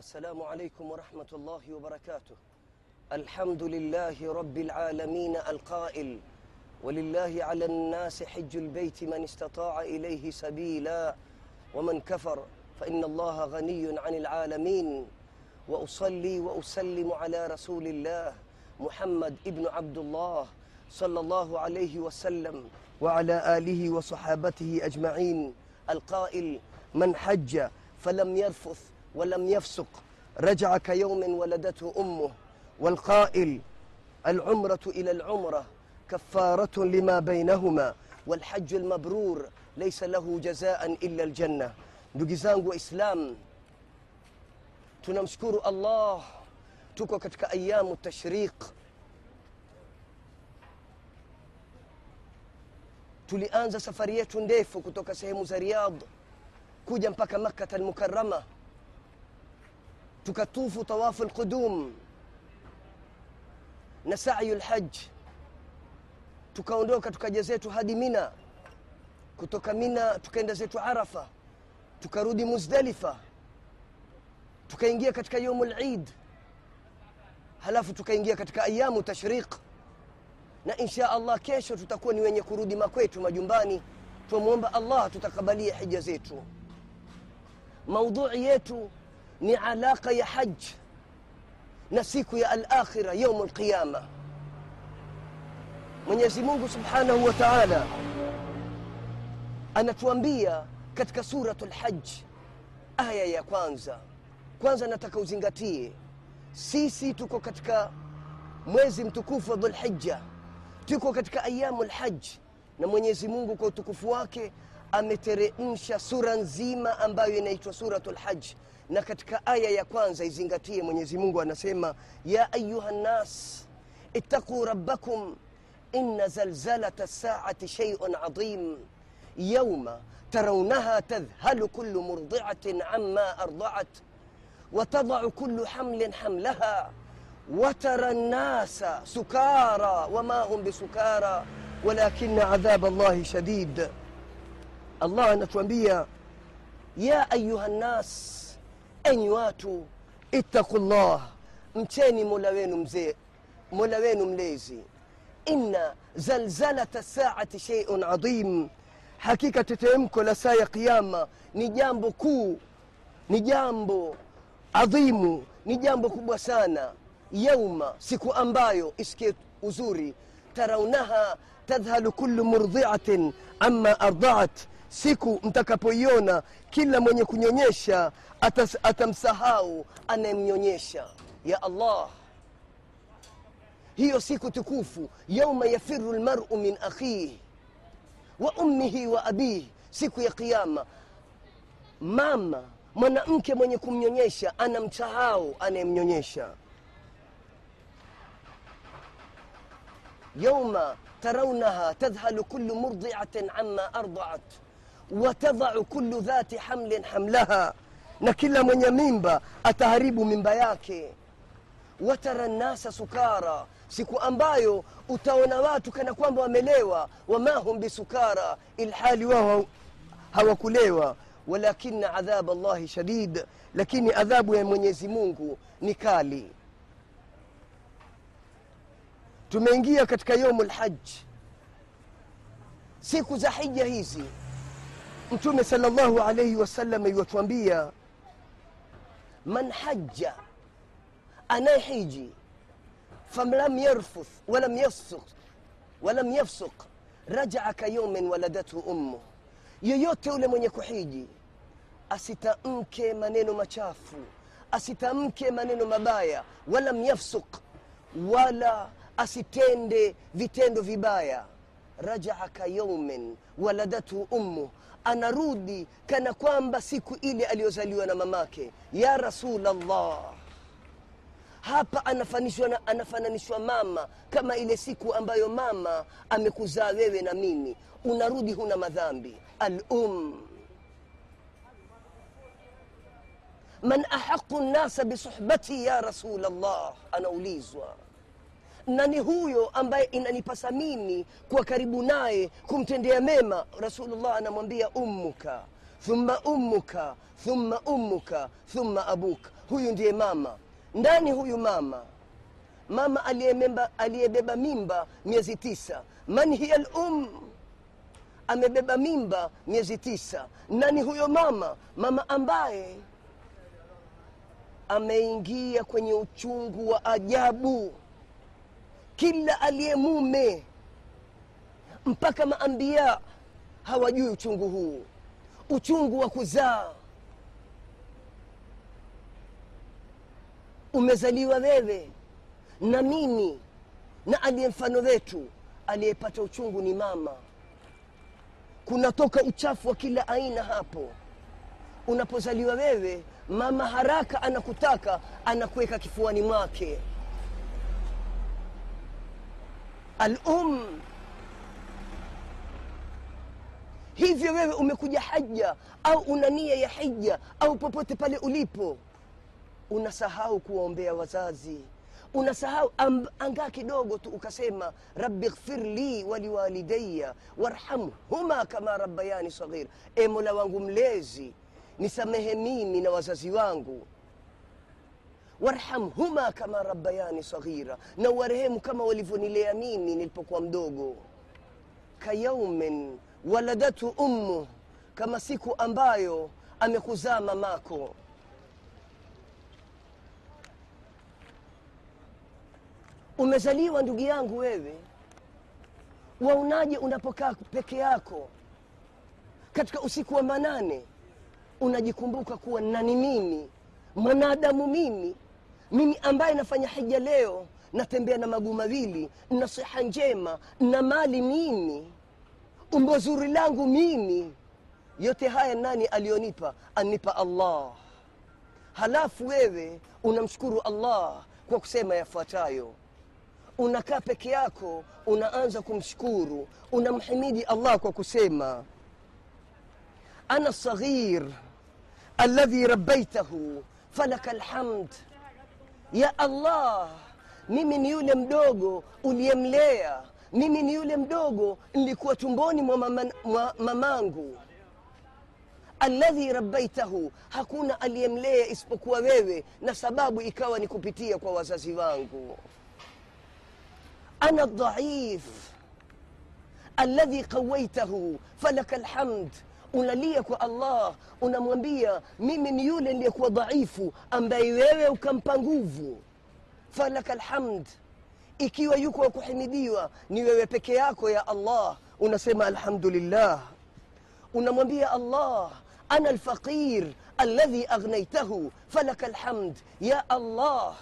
السلام عليكم ورحمة الله وبركاته. الحمد لله رب العالمين القائل ولله على الناس حج البيت من استطاع إليه سبيلا ومن كفر فإن الله غني عن العالمين. وأصلي وأسلم على رسول الله محمد ابن عبد الله صلى الله عليه وسلم وعلى آله وصحابته أجمعين. القائل من حج فلم يرفث ولم يفسق. رجع كيوم ولدته أمه. والقائل العمرة إلى العمرة كفارة لما بينهما والحج المبرور ليس له جزاء إلا الجنة. دوغيزانغو اسلام تنمشكر الله تكو كتك أيام التشريق تلي انزا سفريه تندف كتوك سهم زرياض كوجا مكه المكرمه tukatufu tawafu lqudum na sayu lhaj tukaondoka tukaja zetu hadi mina kutoka mina tukaenda zetu arafa tukarudi muzdalifa tukaingia katika yaumu lid halafu tukaingia katika ayamu tashriq na insha allah kesho tutakuwa ni wenye kurudi makwetu majumbani twamwomba allah tutakabalie hija zetu maudhui yetu ni alaqa ya haj na siku ya alakhira yaumu lqiyama mwenyezi mungu subhanahu wa taala anatuambia katika suratu lhaj aya ya kwanza. Kwanza nataka uzingatie sisi tuko katika mwezi mtukufu wa dhulhija tuko katika ayamu lhaj na mwenyezi mungu kwa utukufu wake ameteremsha sura nzima ambayo inaitwa suratu lhaj na katika aya ya kwanza izingatie mwenyezi mungu anasema ya ayuha nnas ittaquu rabbakum ina zalzalata saati sheiun adhim yauma ترونها تذهل كل مرضعة عما أرضعت وتضع كل حمل حملها وترى الناس سكارى وما هم بسكارى ولكن عذاب الله شديد الله anatuambia ya ayuha nnas enyi watu ittaqullah mcheni mola wenu mzee mola wenu mlezi. Inna zalzalata saati sheiun adhim. Hakika tetemko la saa ya qiama ni jambo kuu ni jambo adhimu ni jambo kubwa sana. Yauma siku ambayo isikie uzuri. Taraunaha tadhhalu kullu murdhiatin ama ardaat siku mtakapoiona kila mwenye kunyonyesha atamsahau anayemnyonyesha. Ya allah. Hiyo siku tukufu yauma yafiru lmaru min akhihi wa ummihi wa abihi siku ya qiama mama mwanamke mwenye kumnyonyesha anamsahau anayemnyonyesha. Yauma taraunaha tadhhalu kullu murdiatin ama ardaat watadhau kullu dhati hamlin hamlaha na kila mwenye mimba ataharibu mimba yake. Watara nnasa sukara siku ambayo utaona watu kana kwamba wamelewa Wamahum bisukara ilhali wao hawakulewa. Walakina adhab allahi shadid lakini adhabu ya mwenyezi mungu ni kali. Tumeingia katika yomu lhaj siku za hija hizi mtume salllahu alaihi wasallam iwatuambia man haja anayehiji falam yarfuth walam yafsuk walam yafsuk rajaa kayomin waladathu ummu. Yeyote ule mwenye kuhiji asitamke maneno machafu asitamke maneno mabaya walam yafsuk wala asitende vitendo vibaya. Rajaa kayaumin waladathu ummuh anarudi kana kwamba siku ile aliyozaliwa na mamake. Ya rasulllah hapa anafananishwa, na, anafananishwa mama kama ile siku ambayo mama amekuzaa wewe na mimi. Unarudi huna madhambi. Alum. Man ahaqu nnasa bisuhbati ya rasul llah anaulizwa nani huyo ambaye inanipasa mimi kuwa karibu naye kumtendea mema? Rasulullah anamwambia ummuka thumma ummuka thumma ummuka thumma abuka huyu ndiye mama. Ndani huyu mama mama aliyebeba mimba miezi tisa. Man hiya lum amebeba mimba miezi tisa. Nani huyo mama? Mama ambaye ameingia kwenye uchungu wa ajabu kila aliye mume mpaka maambia hawajui uchungu huu uchungu wa kuzaa. Umezaliwa wewe na mimi na aliye mfano wetu aliyepata uchungu ni mama. Kunatoka uchafu wa kila aina hapo. Unapozaliwa wewe mama haraka anakutaka anakuweka kifuani mwake alum hivyo wewe umekuja haja au una nia ya hija au popote pale ulipo unasahau kuwaombea wazazi unasahau angaa kidogo tu ukasema rabbi ghfir li waliwalidaya warhamhuma kama rabbayani saghir e mola wangu mlezi nisamehe mimi na wazazi wangu warhamhuma kama rabbayani saghira na warehemu kama walivyonilea mimi nilipokuwa mdogo. Kayaumin waladatu ummu kama siku ambayo amekuzaa mamako. Umezaliwa ndugu yangu wewe. Waunaje unapokaa peke yako? Katika usiku wa manane unajikumbuka kuwa nani mimi? Mwanadamu mimi mimi ambaye nafanya hija leo natembea na maguu mawili na siha njema na mali mimi umbo zuri langu mimi. Yote haya nani aliyonipa anipa allah. Halafu wewe unamshukuru allah kwa kusema yafuatayo. Unakaa peke yako unaanza kumshukuru unamhimidi allah kwa kusema ana saghir alladhi rabbaitahu falaka alhamd ya allah mimi ni yule mdogo uliyemlea. Mimi ni yule mdogo nilikuwa tumboni mwa, mama, mwa mamangu. Alladhi rabbaitahu hakuna aliyemlea isipokuwa wewe na sababu ikawa ni kupitia kwa wazazi wangu. Ana dhaif. Alladhi qawaitahu falaka alhamd unalia kwa allah unamwambia mimi ni yule niliyekuwa dhaifu ambaye wewe ukampa nguvu. Falaka alhamd ikiwa yuko wa kuhimidiwa ni wewe peke yako ya allah. Unasema alhamdulillah. Unamwambia allah ana alfaqir alladhi aghnaitahu. Falaka alhamd ya allah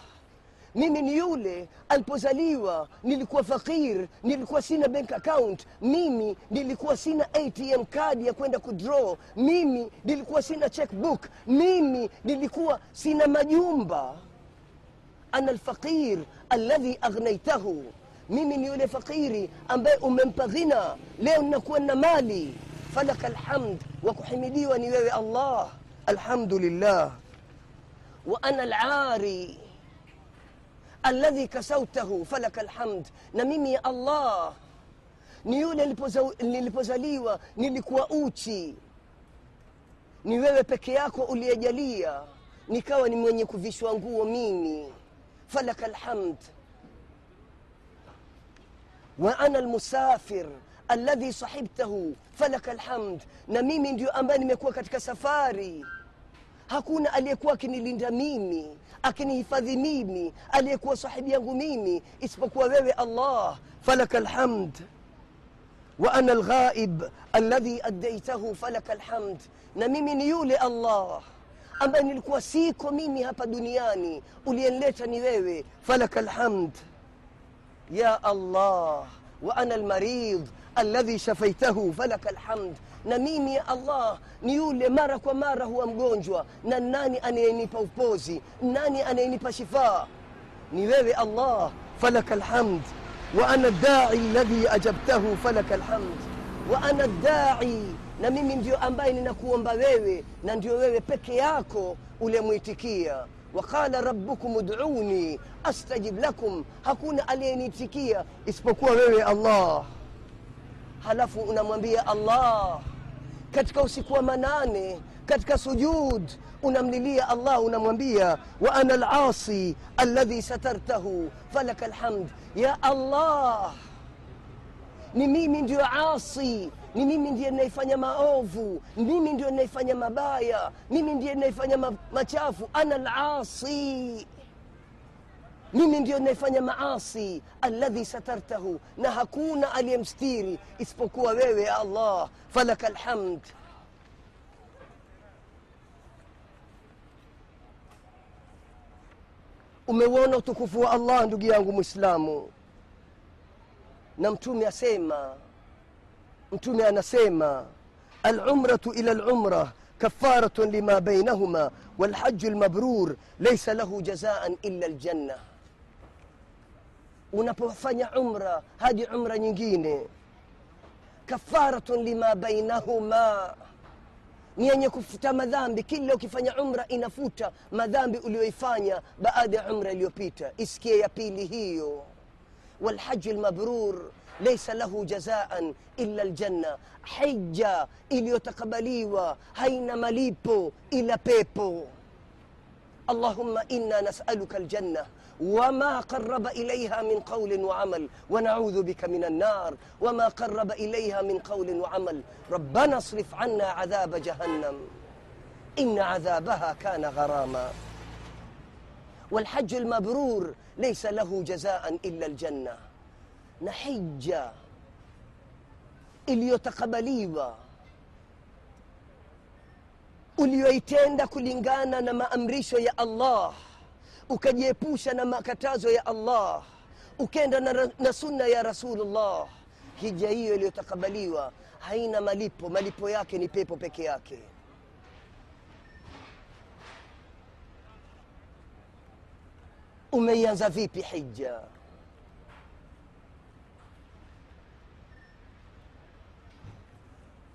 mimi ni yule alipozaliwa nilikuwa fakir nilikuwa sina bank account. Mimi nilikuwa sina atm card ya kwenda kudraw. Mimi nilikuwa sina checkbook. Mimi nilikuwa sina majumba. Ana alfaqir alladhi aghnaitahu. Mimi ni yule fakiri ambaye umempa ghina. Leo ninakuwa na mali. Falaka alhamd wa kuhimidiwa ni wewe allah. Alhamdulillah. Wa ana alari alladhi kasautahu falaka alhamd. Na mimi ya allah ni yule nilipozaliwa nilikuwa uchi. Ni wewe peke yako uliyejalia nikawa ni mwenye kuvishwa nguo mimi. Falaka alhamd. Wa ana almusafir alladhi sahibtahu falaka alhamd. Na mimi ndio ambaye nimekuwa katika safari. Hakuna aliyekuwa akinilinda mimi akinihifadhi mimi aliyekuwa sahibi yangu mimi isipokuwa wewe allah falaka alhamd wa ana alghaib alladhi addaitahu falaka alhamd na mimi ni yule allah ambaye nilikuwa siko mimi hapa duniani uliyenileta ni wewe falaka alhamd ya allah wa ana almarid alladhi shafaitahu falaka alhamd na mimi ya allah ni yule mara kwa mara huwa mgonjwa. Na nani anayenipa upozi? Nani anayenipa shifaa? Ni wewe allah falaka alhamd wa ana dai alladhi ajabtahu falaka alhamd wa ana dai na mimi ndio ambaye ninakuomba wewe na ndio wewe peke yako ulemwitikia. Waqala rabbukum ud'uni astajib lakum. Hakuna aliyeniitikia isipokuwa wewe allah. Halafu unamwambia allah katika usiku wa manane katika sujud unamlilia allah unamwambia wa ana lasi alladhi satartahu falaka lhamd ya allah ni mimi ndio asi ni mimi ndiye naifanya maovu mimi ndio naifanya mabaya mimi ndiye naifanya ma, machafu. Ana lasi mimi ndio naifanya maasi alladhi satartahu na hakuna aliyemstiri isipokuwa wewe allah falaka lhamd umeuona utukufu wa allah ndugu yangu mwislamu na mtume asema mtume anasema alumratu ila lumra kafaratun lima bainahuma walhaju lmabrur laisa lahu jazaan illa ljanna unapofanya umra hadi umra nyingine kafaratun lima bainahuma ni yenye kufuta madhambi kila ukifanya umra inafuta madhambi uliyoifanya baada ya umra iliyopita isikie ya pili hiyo walhaji lmabrur laisa lahu jazaan illa ljanna hija iliyotakabaliwa haina malipo ila pepo اللهم انا نسالك الجنه وما قرب إليها من قول وعمل ونعوذ بك من النار. وما قرب إليها من قول وعمل. ربنا اصرف عنا عذاب جهنم. إن عذابها كان غراما. والحج المبرور ليس له جزاء إلا الجنة. نحج iliyotakabaliwa uliyoitenda kulingana na maamrisho ya allah ukajiepusha na makatazo ya allah ukenda na, na sunna ya rasulullah hija hiyo iliyotakabaliwa haina malipo malipo yake ni pepo peke yake. Umeianza vipi hija?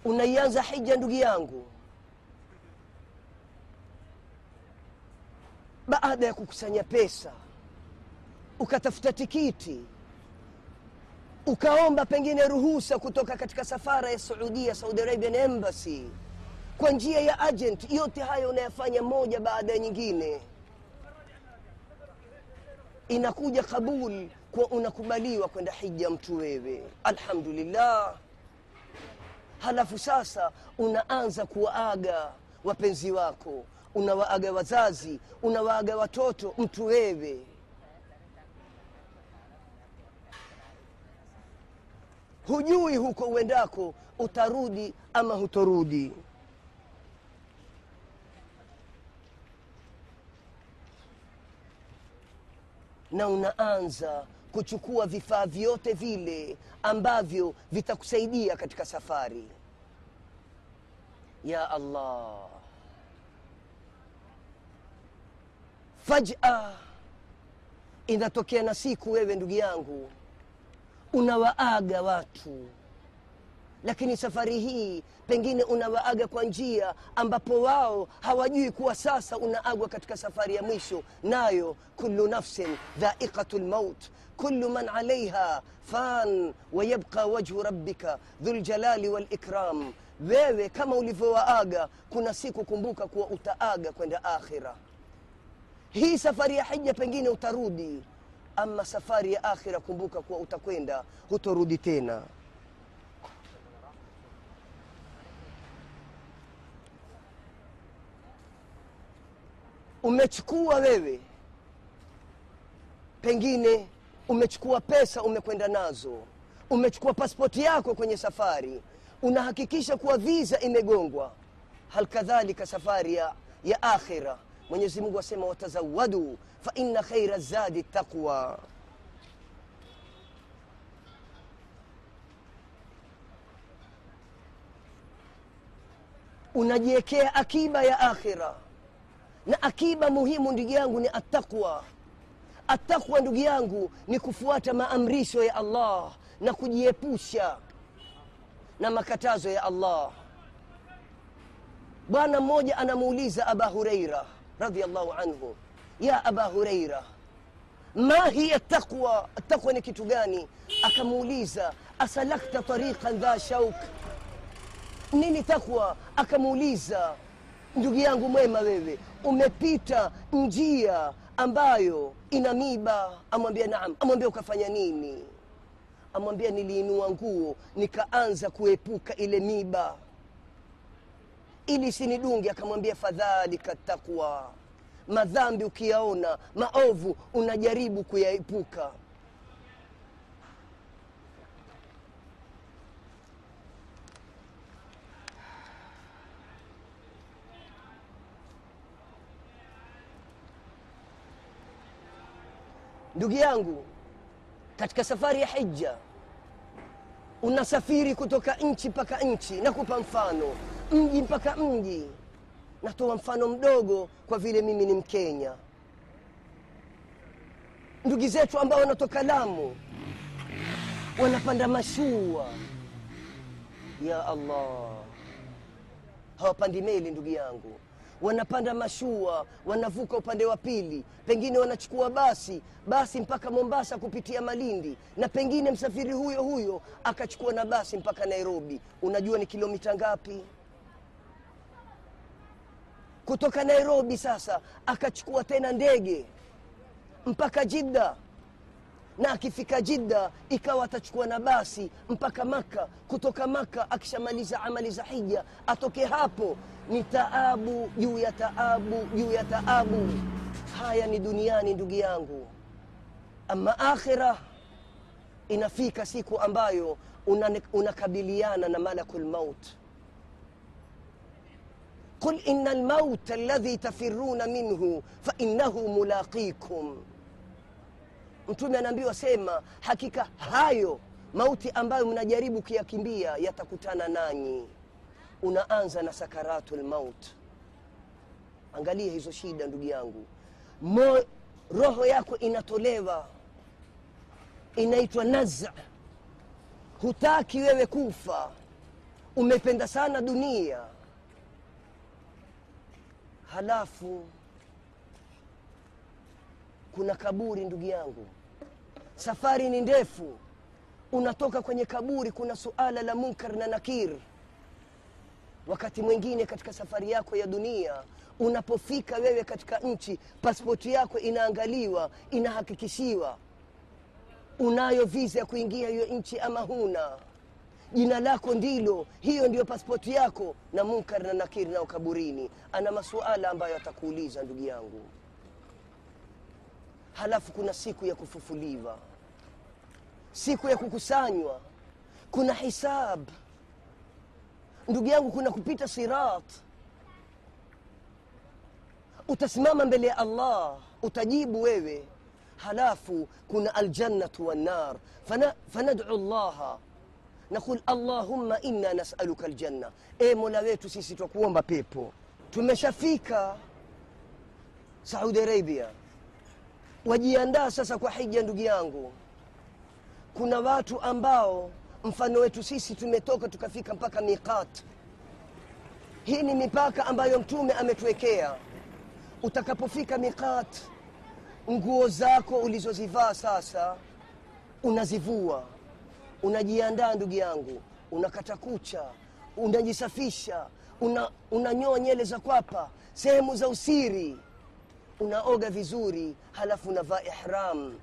Unaianza hija ndugu yangu baada ya kukusanya pesa ukatafuta tikiti ukaomba pengine ruhusa kutoka katika safara ya saudia saudi arabian embassy kwa njia ya agent yote hayo unayafanya moja baada ya nyingine. Inakuja kabul kwa unakubaliwa kwenda hija mtu wewe. Alhamdulillah. Halafu sasa unaanza kuwaaga wapenzi wako unawaaga wazazi unawaaga watoto mtu wewe. Hujui huko uendako utarudi ama hutorudi. Na unaanza kuchukua vifaa vyote vile ambavyo vitakusaidia katika safari. Ya allah faja inatokea na siku wewe ndugu yangu unawaaga watu. Lakini safari hii pengine unawaaga kwa njia ambapo wao hawajui kuwa sasa unaagwa katika safari ya mwisho. Nayo kullu nafsin dhaiqatu lmaut kullu man alaiha fan wayabqa wajhu rabbika dhuljalali walikram wewe kama ulivyowaaga kuna siku kumbuka kuwa utaaga kwenda akhira hii safari ya hija pengine utarudi. Ama safari ya akhira kumbuka kuwa utakwenda hutorudi tena. Umechukua wewe pengine umechukua pesa umekwenda nazo umechukua paspoti yako kwenye safari unahakikisha kuwa visa imegongwa. Hal kadhalika safari ya, ya akhira mwenyezi mungu asema watazawadu fa inna khaira zadi taqwa. Unajiwekea akiba ya akhira. Na akiba muhimu ndugu yangu ni attaqwa. Attaqwa ndugu yangu ni kufuata maamrisho ya allah na kujiepusha na makatazo ya allah. Bwana mmoja anamuuliza aba hureira radiallahu anhu. Ya aba hureira ma hiya taqwa? Taqwa ni kitu gani? Akamuuliza asalakta tariqan dha shauk nini takwa akamuuliza ndugu yangu mwema wewe umepita njia ambayo ina miba amwambia naam. Amwambia ukafanya nini? Amwambia niliinua nguo nikaanza kuepuka ile miba ili sinidungi akamwambia fadhalika takwa madhambi ukiyaona maovu unajaribu kuyaepuka. Ndugu yangu katika safari ya hija unasafiri kutoka nchi mpaka nchi nakupa mfano. Mji mpaka mji. Natoa mfano mdogo kwa vile mimi ni mkenya. Ndugu zetu ambao wanatoka lamu wanapanda mashua. Ya allah. Hawapandi meli ndugu yangu wanapanda mashua wanavuka upande wa pili pengine wanachukua basi basi mpaka mombasa kupitia malindi na pengine msafiri huyo huyo akachukua na basi mpaka nairobi. Unajua ni kilomita ngapi? Kutoka nairobi sasa akachukua tena ndege mpaka jidda na akifika Jidda ikawa atachukua na basi mpaka Maka. Kutoka Maka akishamaliza amali za hija atoke hapo, ni taabu juu ya taabu juu ya taabu. Haya ni duniani ndugu yangu, ama akhira inafika siku ambayo unakabiliana una na malaku lmaut Qul inna lmaut aladhi tafiruna minhu fainnahu mulaqikum mtume anaambiwa sema hakika hayo mauti ambayo mnajaribu kuyakimbia yatakutana nanyi. Unaanza na sakaratul maut. Angalia hizo shida ndugu yangu. Mo, roho yako inatolewa inaitwa naza. Hutaki wewe kufa. Umependa sana dunia. Halafu kuna kaburi ndugu yangu. Safari ni ndefu. Unatoka kwenye kaburi kuna suala la munkar na nakir. Wakati mwingine katika safari yako ya dunia unapofika wewe katika nchi paspoti yako inaangaliwa inahakikishiwa. Unayo viza ya kuingia hiyo nchi ama huna? Jina lako ndilo hiyo ndiyo paspoti yako na munkar na nakir nao kaburini. Ana masuala ambayo atakuuliza ndugu yangu halafu kuna siku ya kufufuliwa. Siku ya kukusanywa. Kuna hisab. Ndugu yangu kuna kupita sirat. Utasimama mbele ya allah utajibu wewe. Halafu kuna aljannatu wannar Fana, fanadu llaha naqul allahumma inna nasaluka aljanna. E mola wetu sisi twakuomba pepo. Tumeshafika saudi arabia wajiandaa sasa kwa hija ndugu yangu. Kuna watu ambao mfano wetu sisi tumetoka tukafika mpaka miqat. Hii ni mipaka ambayo mtume ametuwekea. Utakapofika miqat nguo zako ulizozivaa sasa unazivua. Unajiandaa ndugu yangu. Unakata kucha unajisafisha una, unanyoa nyele za kwapa sehemu za usiri unaoga vizuri halafu unavaa ihram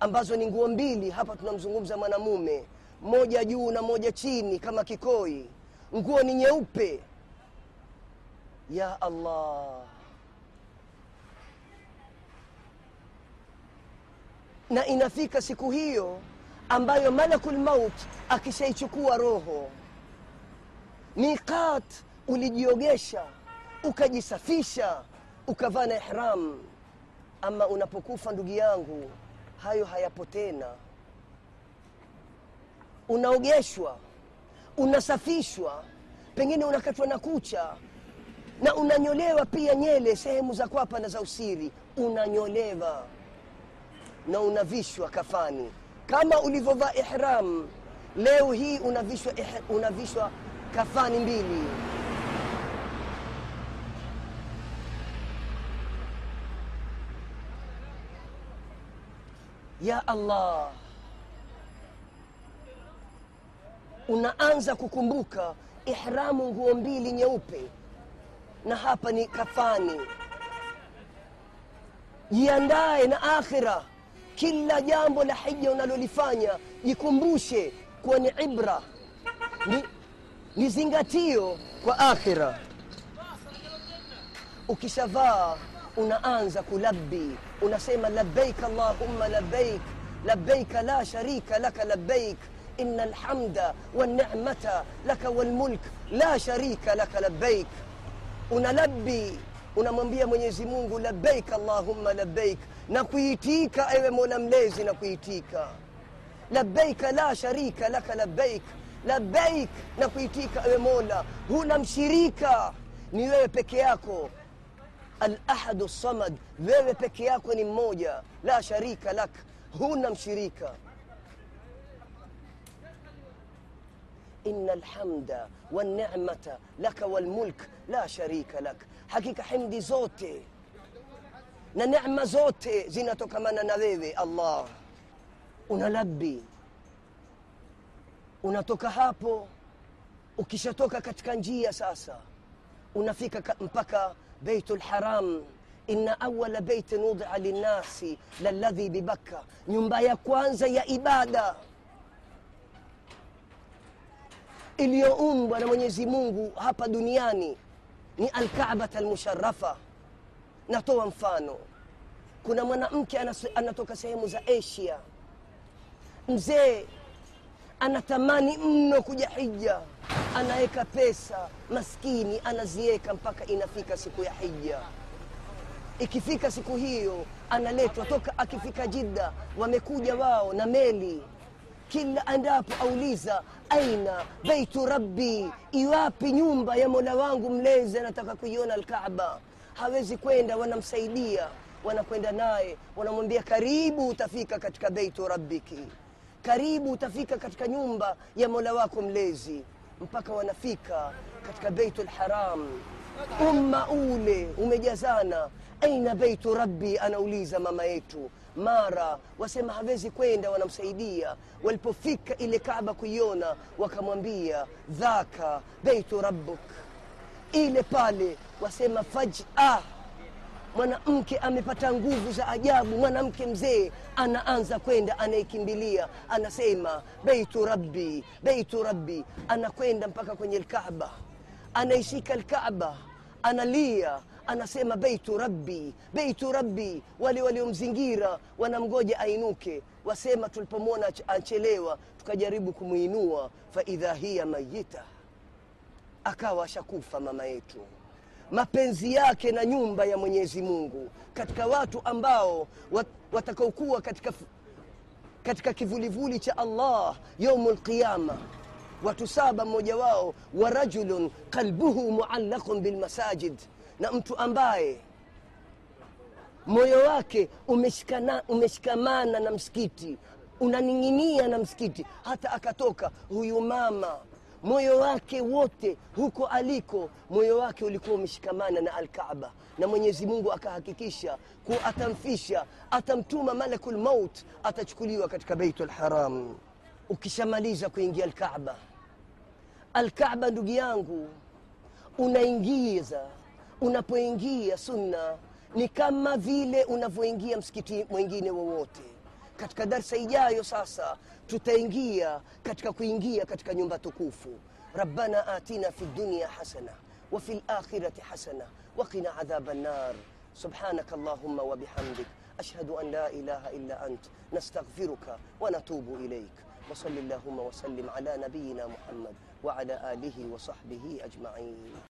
ambazo ni nguo mbili. Hapa tunamzungumza mwanamume moja juu na moja chini kama kikoi. Nguo ni nyeupe. Ya allah. Na inafika siku hiyo ambayo malakul maut akishaichukua roho. Miqat ulijiogesha ukajisafisha ukavaa na ihram ama unapokufa ndugu yangu hayo hayapo tena. Unaogeshwa unasafishwa pengine unakatwa na kucha na unanyolewa pia nyele sehemu za kwapa na za usiri unanyolewa na unavishwa kafani. Kama ulivyovaa ihram leo hii unavishwa, unavishwa kafani mbili ya allah unaanza kukumbuka ihramu nguo mbili nyeupe na hapa ni kafani. Jiandae na akhira. Kila jambo la hija unalolifanya jikumbushe kuwa ni ibra ni, ni zingatio kwa akhira. Ukishavaa unaanza kulabbi. Unasema labbaik allahumma labbaik. Labbaik la sharika laka labbaik. Inna alhamda walnicmata laka walmulk la sharika laka labbaik. Unalabbi unamwambia mwenyezi mungu labbaik allahumma labbaik. Na kuitika ewe mola mlezi na kuitika. Labbaik la sharika laka labbaik. Labbaik na kuitika ewe mola. Huna mshirika. Ni wewe peke yako alahadu samad wewe peke yako ni mmoja. La sharika lak huna mshirika. Inna alhamda walnicmata laka walmulk la sharika lak. Hakika hamdi zote na neema zote zinatokamana na wewe allah. Unalabbi unatoka hapo ukishatoka katika njia sasa unafika mpaka beitu lharam inna awala beitin wudia linnasi lalladhi bibakka nyumba ya kwanza ya ibada iliyoumbwa na mwenyezi mungu hapa duniani ni Alkaabat almusharafa natoa mfano. Kuna mwanamke anatoka sehemu za asia. Mzee anatamani mno kuja hija anaweka pesa maskini anaziweka mpaka inafika siku ya hija. Ikifika siku hiyo analetwa. Toka akifika jidda wamekuja wao na meli. Kila andapo auliza aina beitu rabbi? Iwapi nyumba ya mola wangu mlezi anataka kuiona alkaaba? Hawezi kwenda wanamsaidia. Wanakwenda naye wanamwambia karibu utafika katika beitu rabbiki. Karibu utafika katika nyumba ya mola wako mlezi mpaka wanafika katika beitu lharam umma ule umejazana. Aina beitu rabbi anauliza mama yetu. Mara wasema hawezi kwenda wanamsaidia. Walipofika ile kaaba kuiona wakamwambia dhaka beitu rabbuk. Ile pale wasema fajah mwanamke amepata nguvu za ajabu mwanamke mzee anaanza kwenda anaikimbilia anasema beitu rabbi beitu rabbi. Anakwenda mpaka kwenye lkaaba anaishika lkaaba analia anasema beitu rabbi beitu rabbi. Wale waliomzingira wanamgoja ainuke. Wasema tulipomwona achelewa tukajaribu kumwinua faidha hiya mayita akawa ashakufa mama yetu mapenzi yake na nyumba ya mwenyezi mungu katika watu ambao wat, watakaokuwa katika, katika kivulivuli cha allah yaumul qiyama. watu saba mmoja wao wa rajulun qalbuhu muallaqun bilmasajid na mtu ambaye moyo wake umeshikana, umeshikamana na msikiti unaning'inia na msikiti hata akatoka huyu mama moyo wake wote huko aliko moyo wake ulikuwa umeshikamana na alkaaba. Na mwenyezi mungu akahakikisha kuwa atamfisha atamtuma malakul maut atachukuliwa katika beitu lharam ukishamaliza kuingia alkaaba alkaaba ndugu yangu unaingiza unapoingia sunna ni kama vile unavyoingia msikiti mwingine wowote. Katika darsa ijayo sasa tutaingia katika kuingia katika nyumba tukufu. Rabbana atina fi dunya hasana وفي الآخرة حسنة وقنا عذاب النار سبحانك اللهم وبحمدك أشهد أن لا إله إلا أنت نستغفرك ونتوب إليك وصل اللهم وسلم على نبينا محمد وعلى آله وصحبه أجمعين